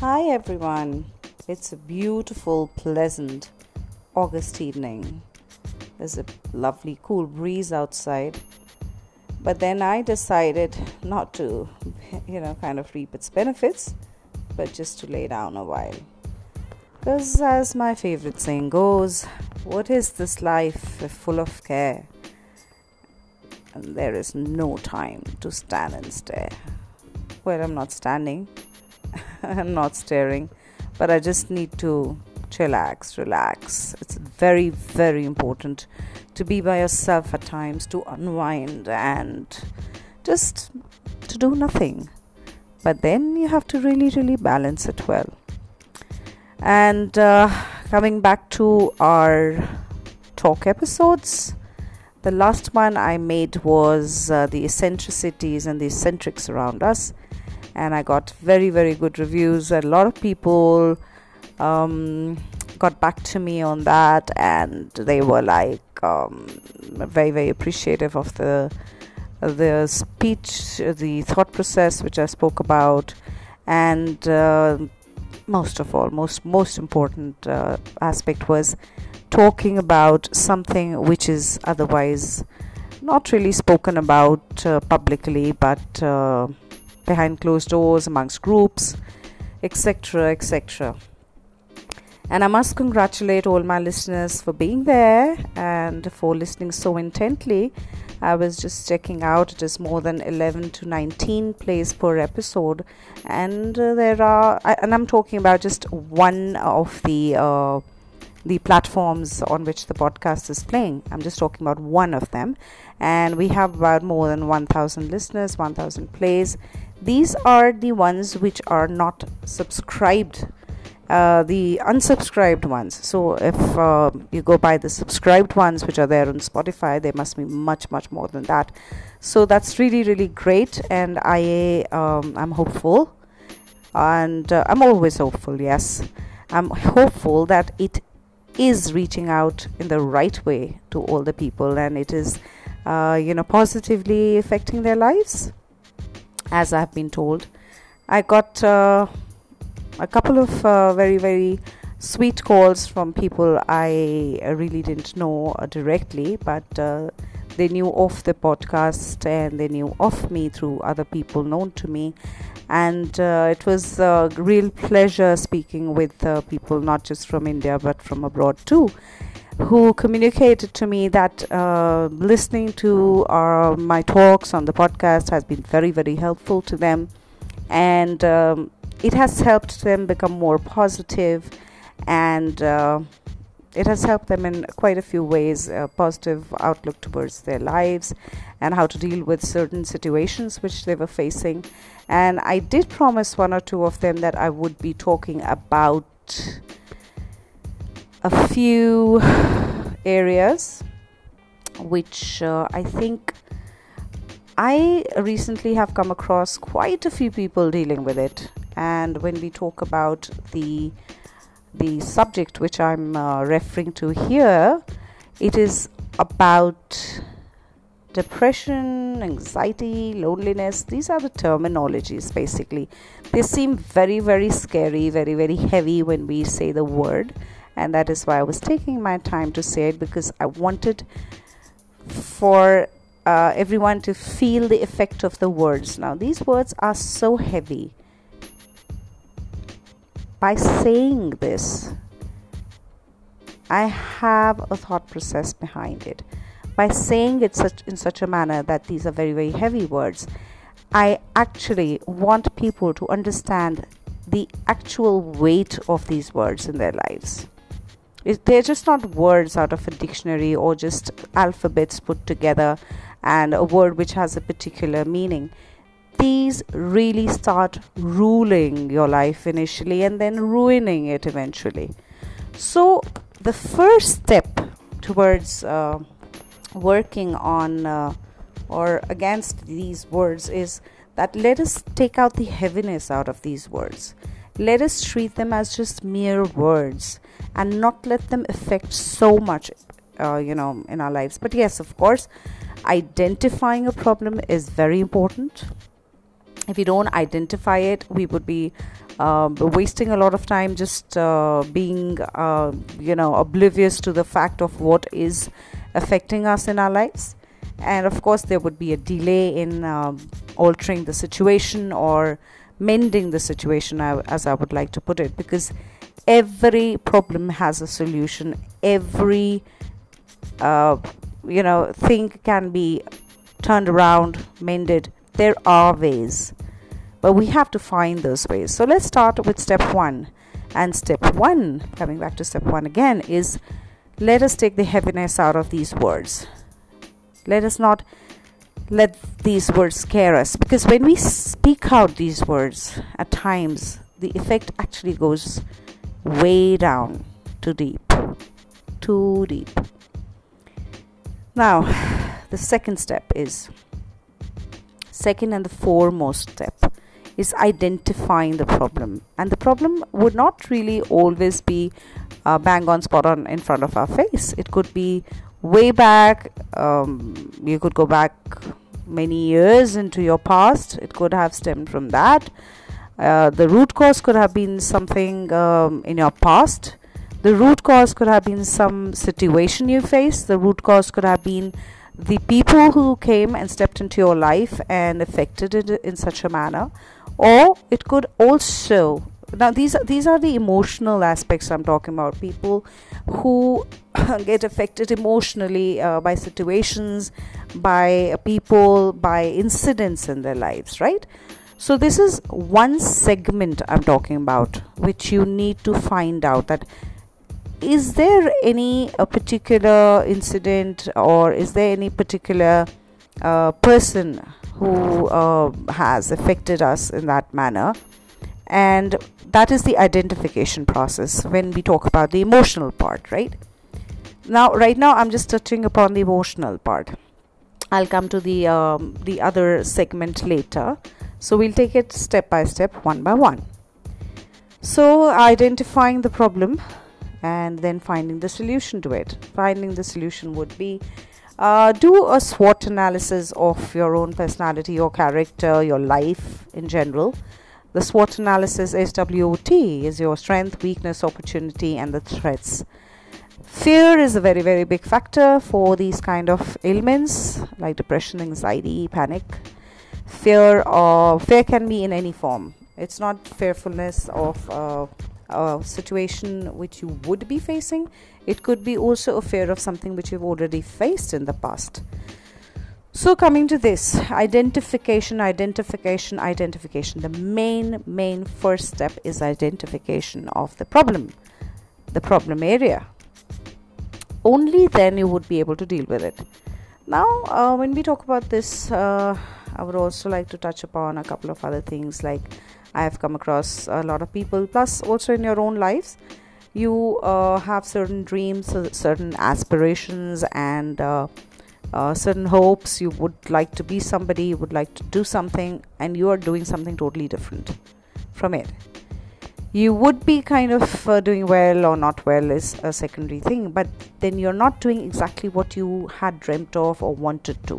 Hi everyone. It's a beautiful, pleasant August evening. There's a lovely cool breeze outside. But then I decided not to, you know, kind of reap its benefits, but just to lay down a while. Because, as my favorite saying goes, what is this life if full of care? And there is no time to stand and stare. Well, I'm not standing I'm not staring, but I just need to chillax, relax. It's very, very important to be by yourself at times, to unwind and just to do nothing. But then you have to really, really balance it well. And uh, coming back to our talk episodes, the last one I made was uh, the eccentricities and the eccentrics around us and I got very very good reviews. A lot of people um, got back to me on that, and they were like um, very very appreciative of the the speech, the thought process which I spoke about, and uh, most of all, most most important uh, aspect was talking about something which is otherwise not really spoken about uh, publicly, but uh, behind closed doors, amongst groups, etc. etc. And I must congratulate all my listeners for being there and for listening so intently. I was just checking out, it is more than 11 to 19 plays per episode, and uh, there are, and I'm talking about just one of the. Uh, the platforms on which the podcast is playing. I'm just talking about one of them. And we have about more than 1,000 listeners, 1,000 plays these are the ones which are not subscribed uh, the unsubscribed ones. So if uh, you go by the subscribed ones which are there on Spotify, there must be much much more than that. So that's really really great, and I um, I'm hopeful, and uh, I'm always hopeful. Yes, I'm hopeful that it is reaching out in the right way to all the people, and it is uh, you know positively affecting their lives as I've been told. I got uh, a couple of uh, very, very sweet calls from people I really didn't know directly, but uh, they knew of the podcast and they knew of me through other people known to me. And uh, it was a real pleasure speaking with uh, people not just from India but from abroad too who communicated to me that uh, listening to our, my talks on the podcast has been very, very helpful to them. And um, it has helped them become more positive and uh, it has helped them in quite a few ways a positive outlook towards their lives and how to deal with certain situations which they were facing. And I did promise one or two of them that I would be talking about a few areas which uh, I think I recently have come across quite a few people dealing with it. And when we talk about the the subject which I'm uh, referring to here, it is about depression, anxiety, loneliness. These are the terminologies basically. They seem very, very scary, very, very heavy when we say the word and that is why I was taking my time to say it because I wanted for uh, everyone to feel the effect of the words. Now, these words are so heavy. By saying this, I have a thought process behind it. By saying it such, in such a manner that these are very, very heavy words, I actually want people to understand the actual weight of these words in their lives they're just not words out of a dictionary or just alphabets put together and a word which has a particular meaning. These really start ruling your life initially and then ruining it eventually. So the first step towards uh, working on uh, or against these words is that let us take out the heaviness out of these words let us treat them as just mere words and not let them affect so much uh, you know in our lives. But yes of course identifying a problem is very important. If we don't identify it we would be uh, wasting a lot of time just uh, being uh, you know oblivious to the fact of what is affecting us in our lives. And of course there would be a delay in um, altering the situation or mending the situation as i would like to put it because every problem has a solution. Every uh, you know thing can be turned around mended. There are ways but we have to find those ways. So let's start with step one. And step one coming back to step one again is let us take the heaviness out of these words. Let us not let these words scare us. Because when we speak out these words at times the effect actually goes way down too deep too deep. Now the second step is second and the foremost step is identifying the problem. And the problem would not really always be uh, bang on spot on in front of our face. It could be way back. Um, you could go back many years into your past. It could have stemmed from that. Uh, the root cause could have been something um, in your past. The root cause could have been some situation you faced. The root cause could have been the people who came and stepped into your life and affected it in such a manner. Or it could also now these are these are the emotional aspects i'm talking about. People who get affected emotionally uh, by situations by people by incidents in their lives right? So this is one segment i'm talking about which you need to find out that is there any a particular incident or is there any particular uh, person who uh, has affected us in that manner and that is the identification process when we talk about the emotional part right? Now right now i'm just touching upon the emotional part. I'll come to the um, the other segment later. So we'll take it step by step one by one. So identifying the problem and then finding the solution to it. Finding the solution would be uh, do a SWOT analysis of your own personality, your character, your life in general the SWOT analysis SWOT is your strength, weakness, opportunity, and the threats. Fear is a very, very big factor for these kind of ailments like depression, anxiety, panic. Fear or fear can be in any form. It's not fearfulness of uh, a situation which you would be facing. It could be also a fear of something which you've already faced in the past. So, coming to this identification, identification, identification. The main, main first step is identification of the problem, the problem area. Only then you would be able to deal with it. Now, uh, when we talk about this, uh, I would also like to touch upon a couple of other things like I have come across a lot of people, plus also in your own lives. You uh, have certain dreams, certain aspirations, and uh, uh, certain hopes you would like to be somebody you would like to do something and you are doing something totally different from it. You would be kind of uh, doing well or not well is a secondary thing but then you're not doing exactly what you had dreamt of or wanted to.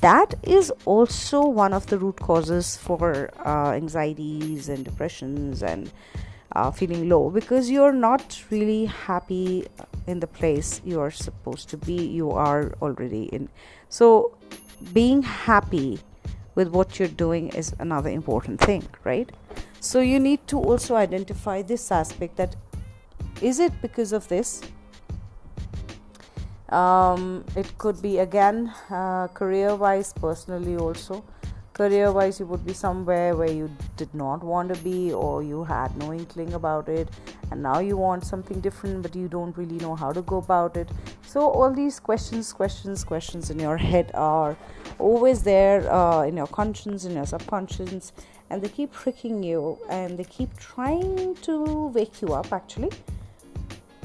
That is also one of the root causes for uh, anxieties and depressions and uh, feeling low because you're not really happy in the place you are supposed to be. You are already in. So being happy with what you're doing is another important thing right? So you need to also identify this aspect that is it because of this? Um, it could be again uh, career wise personally also career wise you would be somewhere where you did not want to be or you had no inkling about it and now you want something different but you don't really know how to go about it. So all these questions questions questions in your head are always there uh, in your conscience in your subconscious and they keep tricking you and they keep trying to wake you up actually.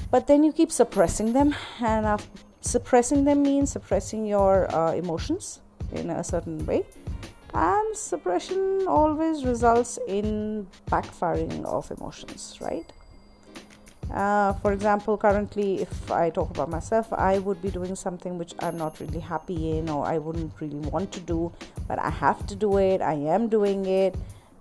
But then you keep suppressing them and suppressing them means suppressing your uh, emotions in a certain way and suppression always results in backfiring of emotions right uh, for example, currently, if I talk about myself, I would be doing something which I'm not really happy in, or I wouldn't really want to do, but I have to do it. I am doing it.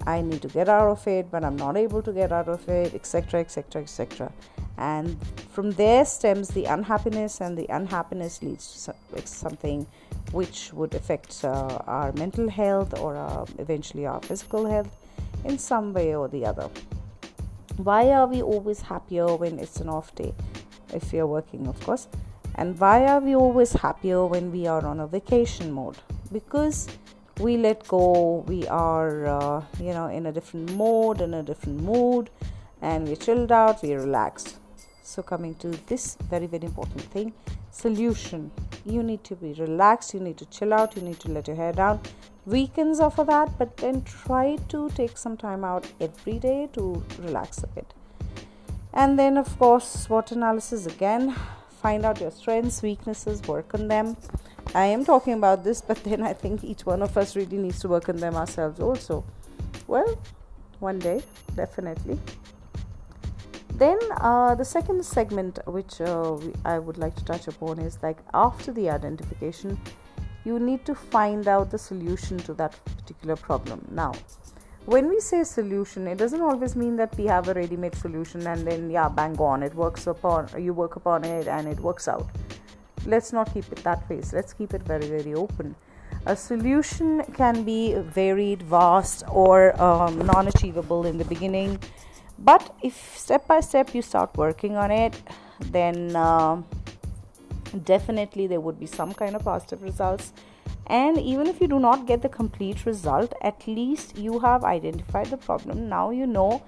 I need to get out of it, but I'm not able to get out of it, etc., etc., etc. And from there stems the unhappiness, and the unhappiness leads to something which would affect uh, our mental health or uh, eventually our physical health in some way or the other. Why are we always happier when it's an off day? If are working, of course. And why are we always happier when we are on a vacation mode? Because we let go, we are, uh, you know, in a different mode, in a different mood, and we're chilled out, we're relaxed. So, coming to this very, very important thing solution. You need to be relaxed, you need to chill out, you need to let your hair down, weekends are for that but then try to take some time out every day to relax a bit. And then of course SWOT analysis again. Find out your strengths weaknesses work on them. I am talking about this but then i think each one of us really needs to work on them ourselves also. Well one day definitely then uh, the second segment which uh, i would like to touch upon is like after the identification you need to find out the solution to that particular problem. Now, when we say solution, it doesn't always mean that we have a ready made solution and then, yeah, bang on, it works upon, you work upon it and it works out. Let's not keep it that way. Let's keep it very, very open. A solution can be varied, vast, or um, non achievable in the beginning. But if step by step you start working on it, then uh, definitely there would be some kind of positive results. And even if you do not get the complete result at least you have identified the problem. Now you know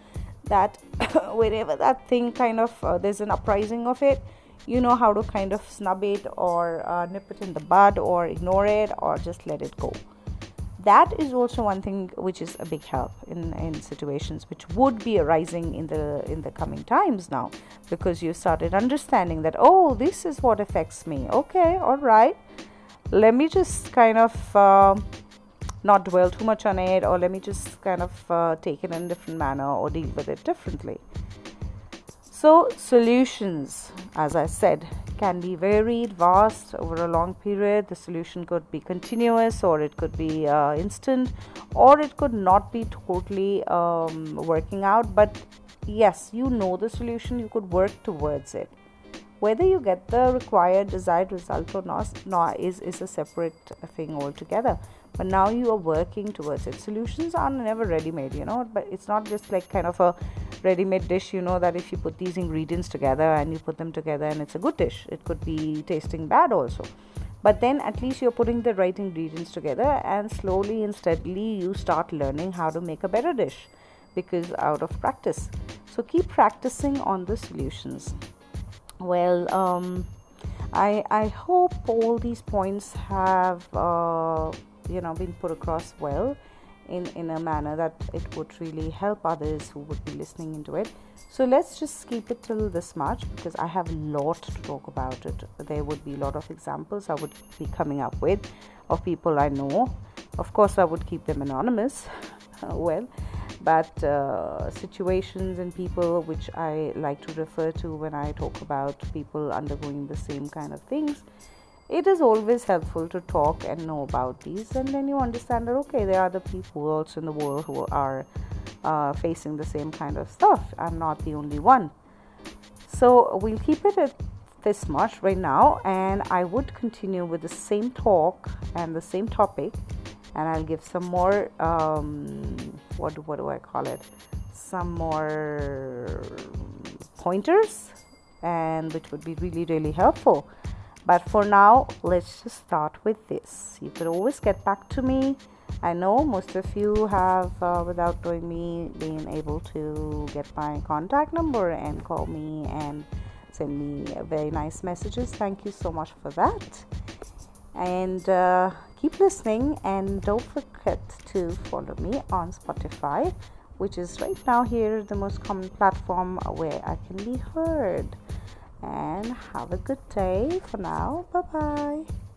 that wherever that thing kind of uh, there's an uprising of it you know how to kind of snub it or uh, nip it in the bud or ignore it or just let it go that is also one thing which is a big help in, in situations which would be arising in the in the coming times now because you started understanding that oh this is what affects me. Okay all right. Let me just kind of uh, not dwell too much on it or let me just kind of uh, take it in a different manner or deal with it differently. So solutions as i said can be varied, vast over a long period. The solution could be continuous, or it could be uh, instant, or it could not be totally um, working out. But yes, you know the solution, you could work towards it. Whether you get the required desired result or not, not is, is a separate thing altogether but now you are working towards it. Solutions are never ready made you know but it's not just like kind of a ready made dish you know that if you put these ingredients together and you put them together and it's a good dish it could be tasting bad also. But then at least you're putting the right ingredients together and slowly and steadily you start learning how to make a better dish because out of practice. So keep practicing on the solutions. Well um, I, I hope all these points have uh, you know been put across well in in a manner that it would really help others who would be listening into it. So let's just keep it till this much because i have a lot to talk about it. There would be a lot of examples i would be coming up with of people i know. Of course i would keep them anonymous well but uh, situations and people which i like to refer to when i talk about people undergoing the same kind of things it is always helpful to talk and know about these and then you understand that okay there are other people also in the world who are uh, facing the same kind of stuff. I'm not the only one. So we'll keep it at this much right now and i would continue with the same talk and the same topic and i'll give some more um, what, what do i call it? Some more pointers and which would be really really helpful but for now, let's just start with this. You could always get back to me. I know most of you have, uh, without knowing me, been able to get my contact number and call me and send me very nice messages. Thank you so much for that. And uh, keep listening, and don't forget to follow me on Spotify, which is right now here the most common platform where I can be heard and have a good day for now. Bye bye.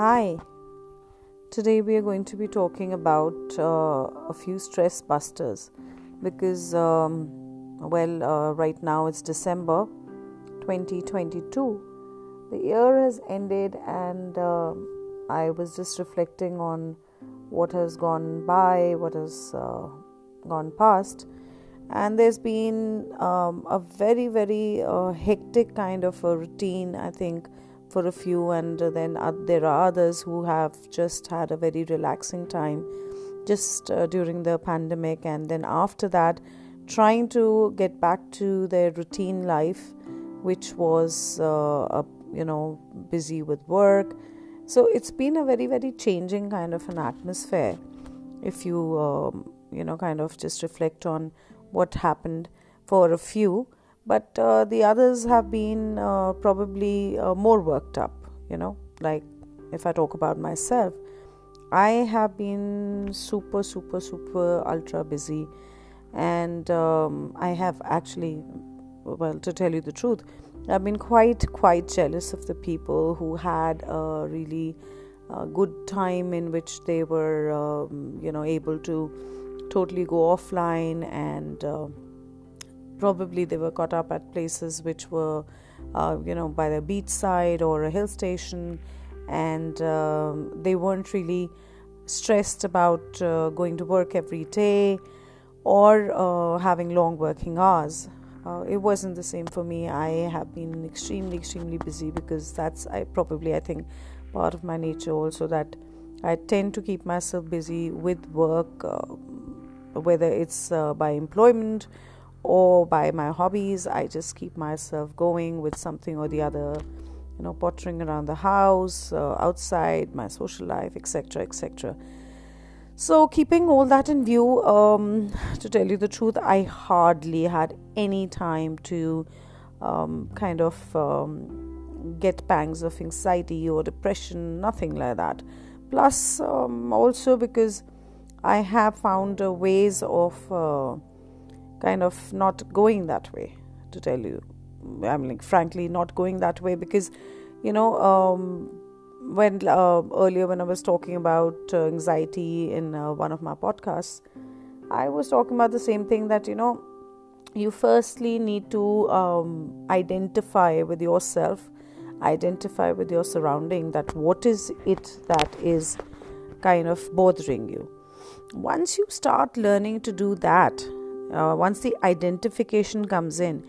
Hi. Today we are going to be talking about uh, a few stress busters because, um, well, uh, right now it's December 2022. The year has ended, and uh, I was just reflecting on what has gone by, what has uh, gone past, and there's been um, a very, very uh, hectic kind of a routine, I think for a few, and then there are others who have just had a very relaxing time just uh, during the pandemic, and then after that, trying to get back to their routine life, which was uh, a, you know busy with work. So it's been a very very changing kind of an atmosphere. If you um, you know kind of just reflect on what happened for a few but uh, the others have been uh, probably uh, more worked up you know? Like if i talk about myself i have been super super super ultra busy. And um, i have actually well to tell you the truth i've been quite quite jealous of the people who had a really uh, good time in which they were um, you know able to totally go offline and uh, probably they were caught up at places which were, uh, you know, by the beach side or a hill station, and um, they weren't really stressed about uh, going to work every day or uh, having long working hours. Uh, it wasn't the same for me. I have been extremely, extremely busy because that's I probably I think part of my nature also that I tend to keep myself busy with work, uh, whether it's uh, by employment or by my hobbies. I just keep myself going with something or the other, you know, pottering around the house, uh, outside, my social life, etc., etc. So, keeping all that in view, um, to tell you the truth, I hardly had any time to um, kind of um, get pangs of anxiety or depression, nothing like that. Plus, um, also because I have found uh, ways of uh, kind of not going that way to tell you i'm like frankly not going that way. Because you know um, when uh, earlier when i was talking about uh, anxiety in uh, one of my podcasts i was talking about the same thing that you know you firstly need to um, identify with yourself identify with your surrounding that what is it that is kind of bothering you. Once you start learning to do that uh, once the identification comes in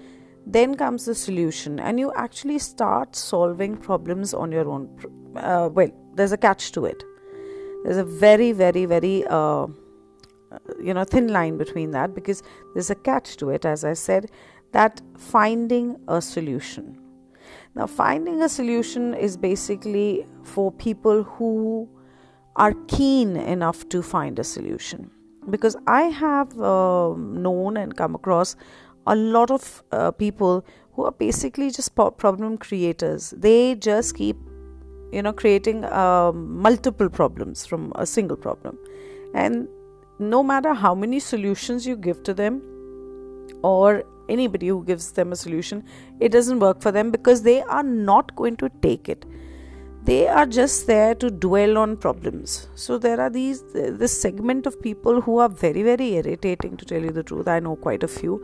then comes the solution and you actually start solving problems on your own. Uh, well there's a catch to it. There's a very very very uh, you know thin line between that because there's a catch to it as i said that finding a solution. Now finding a solution is basically for people who are keen enough to find a solution because I have uh, known and come across a lot of uh, people who are basically just problem creators. They just keep, you know, creating um, multiple problems from a single problem, and no matter how many solutions you give to them, or anybody who gives them a solution, it doesn't work for them because they are not going to take it they are just there to dwell on problems. So there are these this segment of people who are very very irritating to tell you the truth. I know quite a few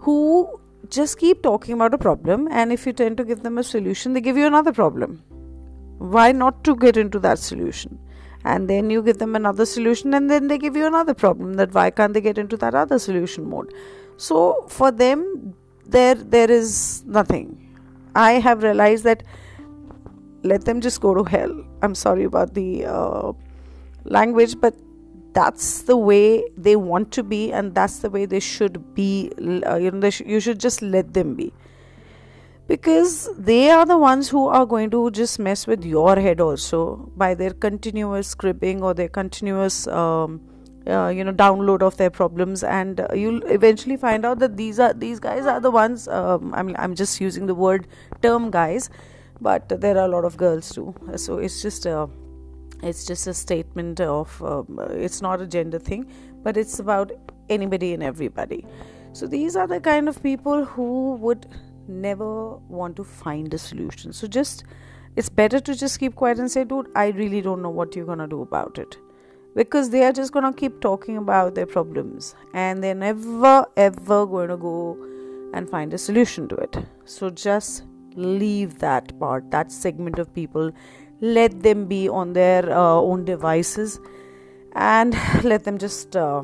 who just keep talking about a problem and if you tend to give them a solution they give you another problem. Why not to get into that solution? And then you give them another solution and then they give you another problem that why can't they get into that other solution mode? So for them there there is nothing. I have realized that let them just go to hell. I'm sorry about the uh, language, but that's the way they want to be, and that's the way they should be. Uh, you know, sh- you should just let them be because they are the ones who are going to just mess with your head also by their continuous scribbling or their continuous um, uh, you know download of their problems and uh, you'll eventually find out that these are these guys are the ones um, I mean I'm just using the word term guys but there are a lot of girls too so it's just a it's just a statement of um, it's not a gender thing but it's about anybody and everybody so these are the kind of people who would never want to find a solution so just it's better to just keep quiet and say, dude, I really don't know what you're gonna do about it. Because they are just gonna keep talking about their problems and they're never ever going to go and find a solution to it. So just leave that part, that segment of people, let them be on their uh, own devices and let them just uh,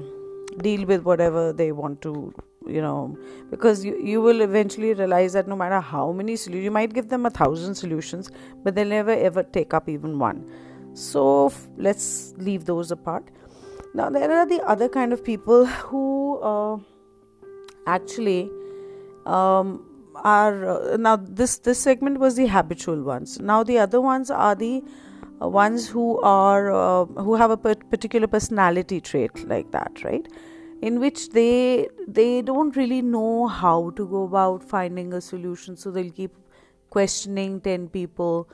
deal with whatever they want to you know. Because you, you will eventually realize that no matter how many solutions you might give them a thousand solutions but they'll never ever take up even one. So f- let's leave those apart. Now there are the other kind of people who uh, actually um, are uh, now this this segment was the habitual ones. Now the other ones are the uh, ones who are uh, who have a particular personality trait like that right? In which they they don't really know how to go about finding a solution so they'll keep questioning 10 people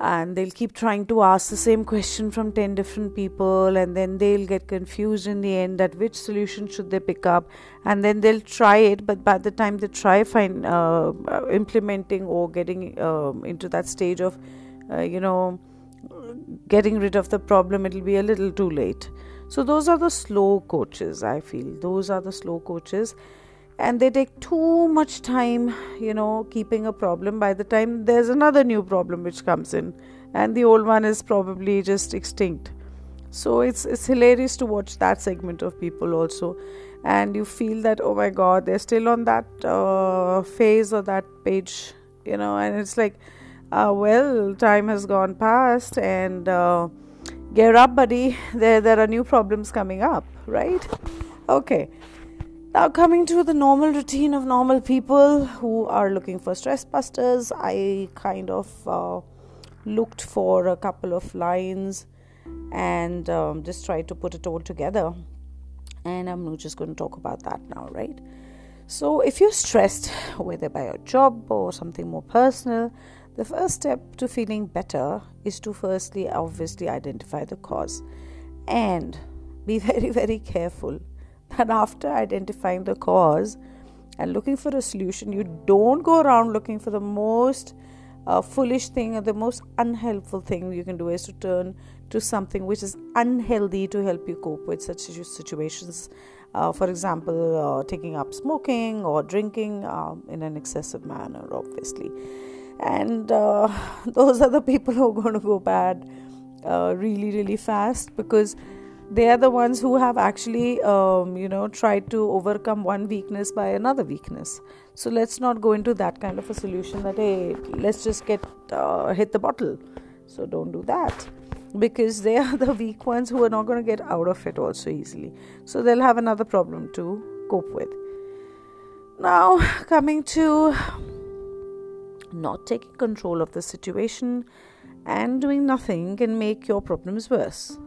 and they'll keep trying to ask the same question from 10 different people and then they'll get confused in the end that which solution should they pick up and then they'll try it but by the time they try find uh, implementing or getting uh, into that stage of uh, you know getting rid of the problem it'll be a little too late so, those are the slow coaches, I feel. Those are the slow coaches. And they take too much time, you know, keeping a problem. By the time there's another new problem which comes in, and the old one is probably just extinct. So it's it's hilarious to watch that segment of people also, and you feel that oh my god they're still on that uh, phase or that page, you know, and it's like, uh, well time has gone past and. Uh, gear up buddy there there are new problems coming up right okay now coming to the normal routine of normal people who are looking for stress busters i kind of uh, looked for a couple of lines and um, just tried to put it all together. And i'm just going to talk about that now right? So if you're stressed whether by your job or something more personal the first step to feeling better is to firstly, obviously, identify the cause and be very, very careful that after identifying the cause and looking for a solution, you don't go around looking for the most uh, foolish thing or the most unhelpful thing you can do is to turn to something which is unhealthy to help you cope with such situations. Uh, for example, uh, taking up smoking or drinking um, in an excessive manner, obviously and uh, those are the people who are going to go bad uh, really really fast because they are the ones who have actually um, you know tried to overcome one weakness by another weakness. So let's not go into that kind of a solution that hey let's just get uh, hit the bottle. So don't do that. Because they are the weak ones who are not going to get out of it also easily. So they'll have another problem to cope with. Now coming to not taking control of the situation and doing nothing can make your problems worse.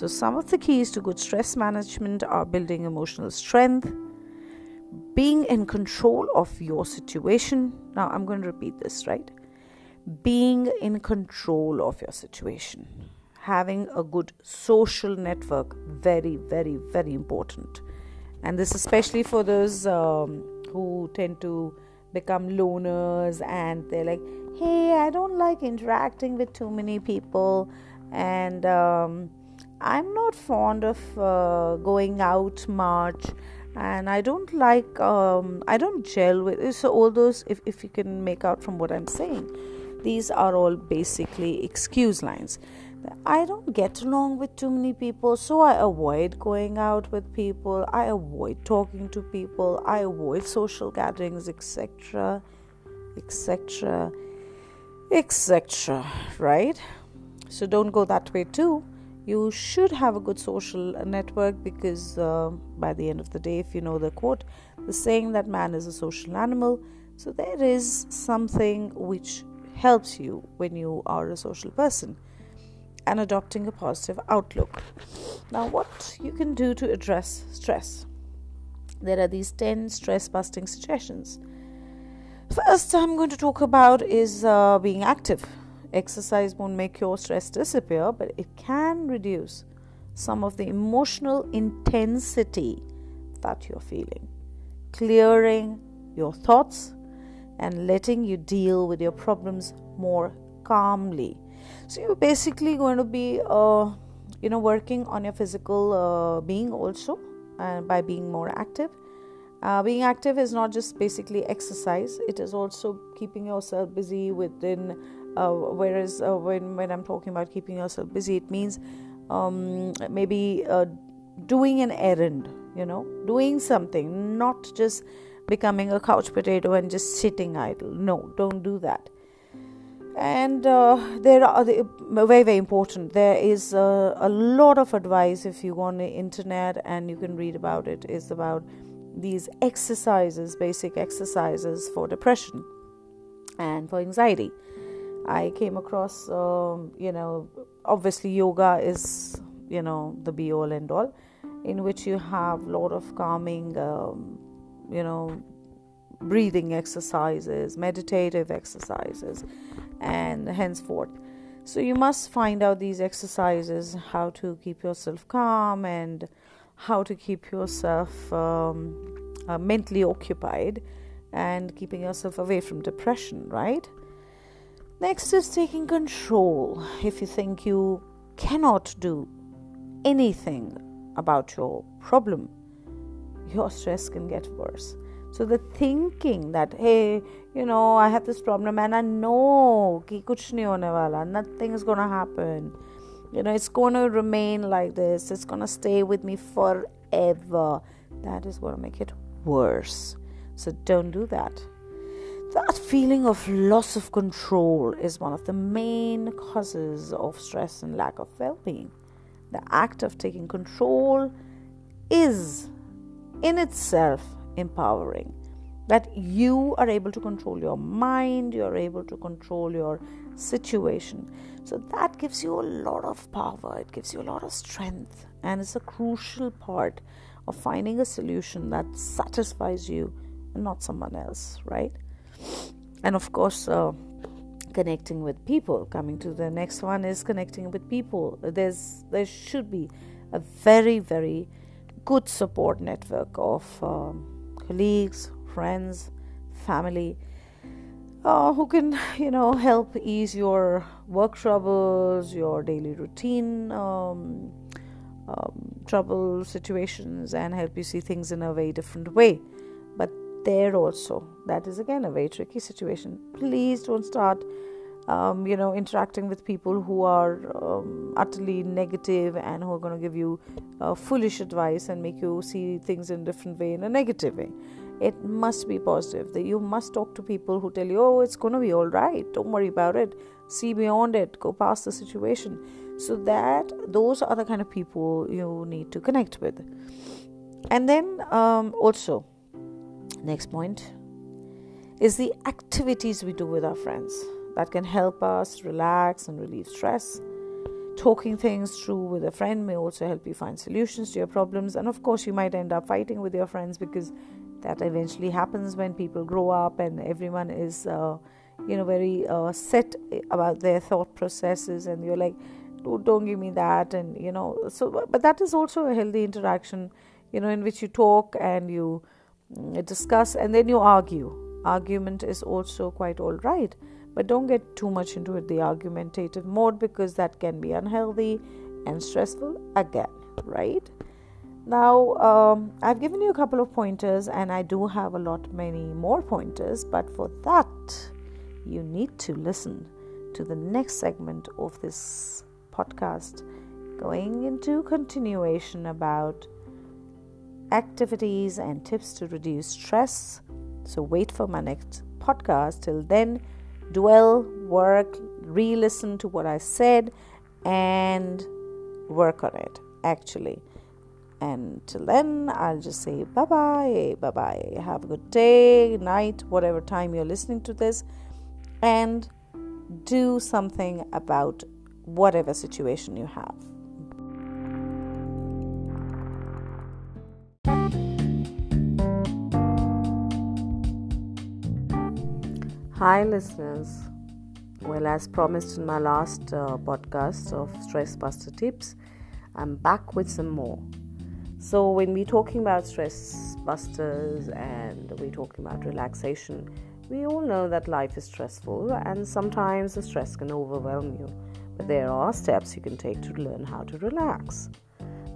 So, some of the keys to good stress management are building emotional strength, being in control of your situation. Now, I'm going to repeat this, right? Being in control of your situation, having a good social network, very, very, very important. And this, especially for those um, who tend to become loners and they're like hey i don't like interacting with too many people and um, i'm not fond of uh, going out much and i don't like um, i don't gel with so all those if, if you can make out from what i'm saying these are all basically excuse lines I don't get along with too many people, so I avoid going out with people, I avoid talking to people, I avoid social gatherings, etc., etc., etc., right? So don't go that way too. You should have a good social network because uh, by the end of the day, if you know the quote, the saying that man is a social animal, so there is something which helps you when you are a social person and adopting a positive outlook. Now, what you can do to address stress? There are these 10 stress busting suggestions. First, I'm going to talk about is uh, being active. Exercise won't make your stress disappear, but it can reduce some of the emotional intensity that you're feeling, clearing your thoughts and letting you deal with your problems more calmly. So you're basically going to be, uh, you know, working on your physical uh, being also, and by being more active. Uh, being active is not just basically exercise; it is also keeping yourself busy within. Uh, whereas uh, when when I'm talking about keeping yourself busy, it means um, maybe uh, doing an errand, you know, doing something, not just becoming a couch potato and just sitting idle. No, don't do that. And uh, there are very very important. There is uh, a lot of advice if you go on the internet and you can read about it. Is about these exercises, basic exercises for depression and for anxiety. I came across, um, you know, obviously yoga is, you know, the be all and all, in which you have a lot of calming, um, you know, breathing exercises, meditative exercises, and henceforth. So you must find out these exercises, how to keep yourself calm and how to keep yourself um, uh, mentally occupied and keeping yourself away from depression, right? Next is taking control. If you think you cannot do anything about your problem, your stress can get worse. So the thinking that hey, you know, I have this problem and I know ki kuch nahi hone wala, nothing is gonna happen. You know, it's gonna remain like this. It's gonna stay with me forever. That is gonna make it worse. So don't do that. That feeling of loss of control is one of the main causes of stress and lack of well being. The act of taking control is in itself empowering. That you are able to control your mind, you're able to control your situation. So that gives you a lot of power, it gives you a lot of strength, and it's a crucial part of finding a solution that satisfies you and not someone else, right? And of course, uh, connecting with people. Coming to the next one is connecting with people. There's there should be a very very good support network of um, colleagues, friends, family uh, who can you know help ease your work troubles, your daily routine. Um, um, trouble situations and help you see things in a very different way. There also, that is again a very tricky situation. Please don't start, um, you know, interacting with people who are um, utterly negative and who are going to give you uh, foolish advice and make you see things in a different way, in a negative way. It must be positive. That you must talk to people who tell you, "Oh, it's going to be all right. Don't worry about it. See beyond it. Go past the situation." So that those are the kind of people you need to connect with. And then um, also Next point is the activities we do with our friends that can help us relax and relieve stress. Talking things through with a friend may also help you find solutions to your problems. And of course, you might end up fighting with your friends because that eventually happens when people grow up and everyone is, uh, you know, very uh, set about their thought processes. And you're like, don't give me that. And, you know, so, but that is also a healthy interaction, you know, in which you talk and you discuss and then you argue. Argument is also quite all right, but don't get too much into it, the argumentative mode, because that can be unhealthy and stressful again, right? Now, um, I've given you a couple of pointers, and I do have a lot many more pointers, but for that, you need to listen to the next segment of this podcast, going into continuation about activities and tips to reduce stress. So, wait for my next podcast. Till then, dwell, work, re listen to what I said, and work on it actually. And till then, I'll just say bye bye, bye bye. Have a good day, night, whatever time you're listening to this, and do something about whatever situation you have. Hi, listeners. Well, as promised in my last uh, podcast of Stress Buster Tips, I'm back with some more. So, when we're talking about stress busters and we're talking about relaxation, We all know that life is stressful and sometimes the stress can overwhelm you, but there are steps you can take to learn how to relax.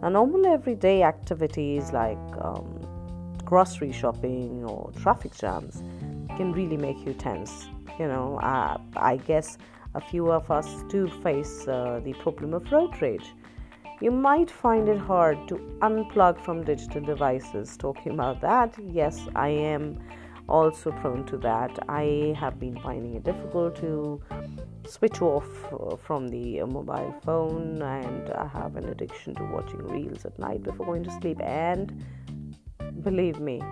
Now, normal everyday activities like um, grocery shopping or traffic jams can really make you tense. You know, uh, I guess a few of us do face uh, the problem of road rage. You might find it hard to unplug from digital devices. Talking about that, yes, I am also prone to that. I have been finding it difficult to switch off uh, from the mobile phone, and I have an addiction to watching reels at night before going to sleep. And believe me,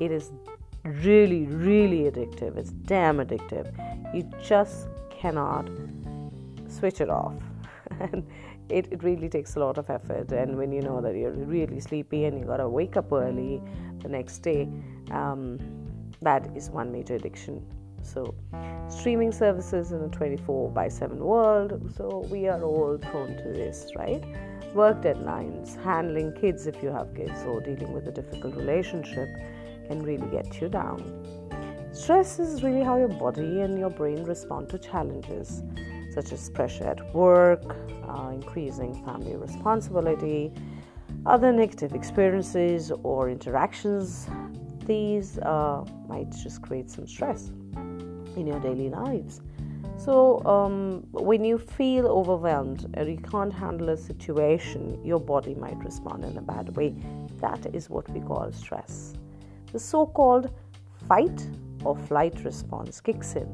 it is really, really addictive. It's damn addictive. You just cannot switch it off. and it, it really takes a lot of effort. And when you know that you're really sleepy and you gotta wake up early the next day, um, that is one major addiction. So, streaming services in a 24 by 7 world, so we are all prone to this, right? Work deadlines, handling kids if you have kids, or dealing with a difficult relationship can really get you down. Stress is really how your body and your brain respond to challenges such as pressure at work, uh, increasing family responsibility, other negative experiences or interactions. These uh, might just create some stress in your daily lives. So, um, when you feel overwhelmed or you can't handle a situation, your body might respond in a bad way. That is what we call stress. The so called fight or flight response kicks in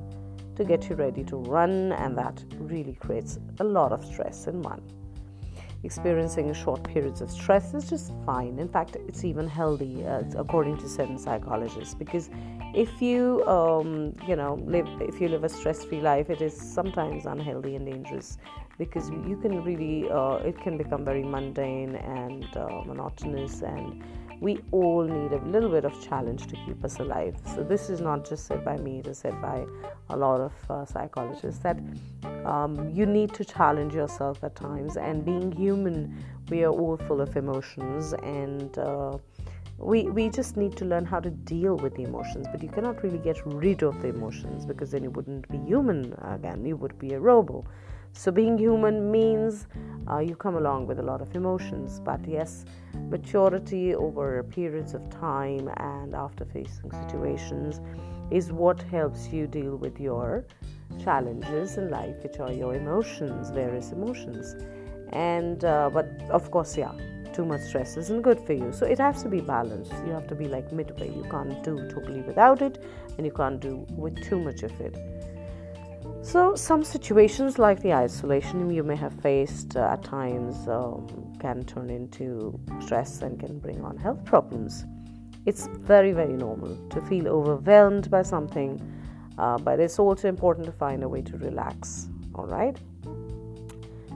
to get you ready to run, and that really creates a lot of stress in one. Experiencing short periods of stress is just fine. In fact, it's even healthy, uh, according to certain psychologists, because if you, um, you know, live if you live a stress-free life, it is sometimes unhealthy and dangerous because you can really, uh, it can become very mundane and uh, monotonous and we all need a little bit of challenge to keep us alive. So, this is not just said by me, it is said by a lot of uh, psychologists that um, you need to challenge yourself at times. And being human, we are all full of emotions and uh, we, we just need to learn how to deal with the emotions, but you cannot really get rid of the emotions because then you wouldn't be human again, you would be a robot. So, being human means uh, you come along with a lot of emotions, but yes, maturity over periods of time and after facing situations is what helps you deal with your challenges in life, which are your emotions, various emotions. And, uh, but of course, yeah, too much stress isn't good for you. So it has to be balanced. You have to be like midway. You can't do totally without it, and you can't do with too much of it. So, some situations like the isolation you may have faced uh, at times um, can turn into stress and can bring on health problems. It's very, very normal to feel overwhelmed by something, uh, but it's also important to find a way to relax. All right?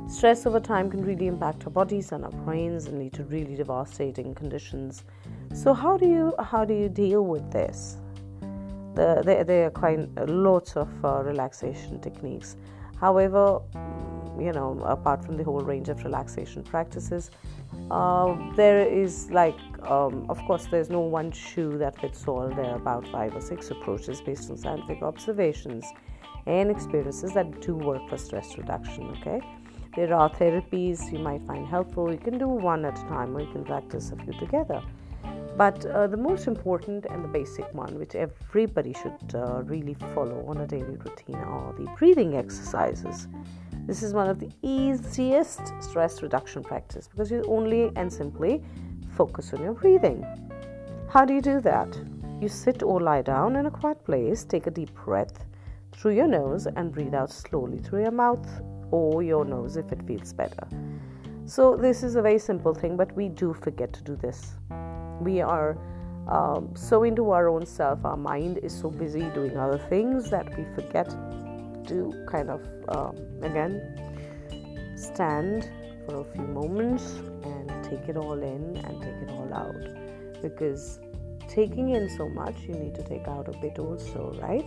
Stress over time can really impact our bodies and our brains and lead to really devastating conditions. So, how do you how do you deal with this? The, there, are quite lots of uh, relaxation techniques. However, you know, apart from the whole range of relaxation practices, uh, there is like, um, of course, there's no one shoe that fits all. There are about five or six approaches based on scientific observations and experiences that do work for stress reduction. Okay, there are therapies you might find helpful. You can do one at a time, or you can practice a few together. But uh, the most important and the basic one, which everybody should uh, really follow on a daily routine, are the breathing exercises. This is one of the easiest stress reduction practice because you only and simply focus on your breathing. How do you do that? You sit or lie down in a quiet place, take a deep breath through your nose, and breathe out slowly through your mouth or your nose if it feels better. So, this is a very simple thing, but we do forget to do this we are um, so into our own self, our mind is so busy doing other things that we forget to kind of, um, again, stand for a few moments and take it all in and take it all out. Because taking in so much, you need to take out a bit also, right?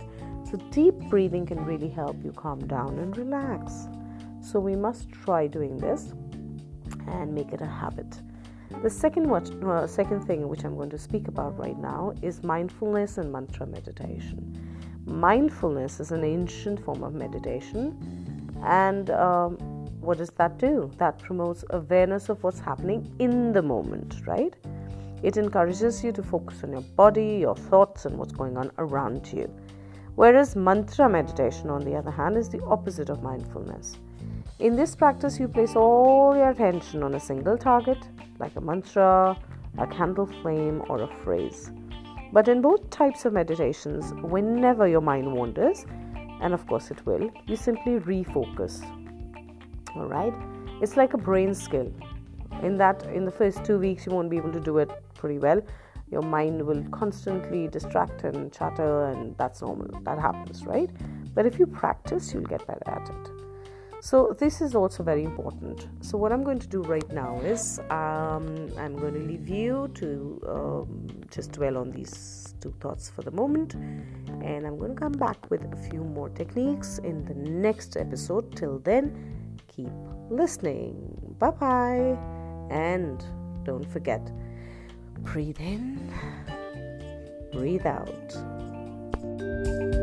So, deep breathing can really help you calm down and relax. So, we must try doing this and make it a habit. The second, what, uh, second thing which I'm going to speak about right now is mindfulness and mantra meditation. mindfulness is an ancient form of meditation. And um, what does that do? That promotes awareness of what's happening in the moment, right? It encourages you to focus on your body, your thoughts, and what's going on around you. Whereas mantra meditation, on the other hand, is the opposite of mindfulness. In this practice, you place all your attention on a single target, like a mantra, a candle flame, or a phrase. But in both types of meditations, whenever your mind wanders, and of course it will, you simply refocus. All right? It's like a brain skill. In that, in the first two weeks, you won't be able to do it pretty well. Your mind will constantly distract and chatter, and that's normal. That happens, right? But if you practice, you'll get better at it. So, this is also very important. So, what I'm going to do right now is um, I'm going to leave you to um, just dwell on these two thoughts for the moment, and I'm going to come back with a few more techniques in the next episode. Till then, keep listening. Bye bye, and don't forget breathe in, breathe out.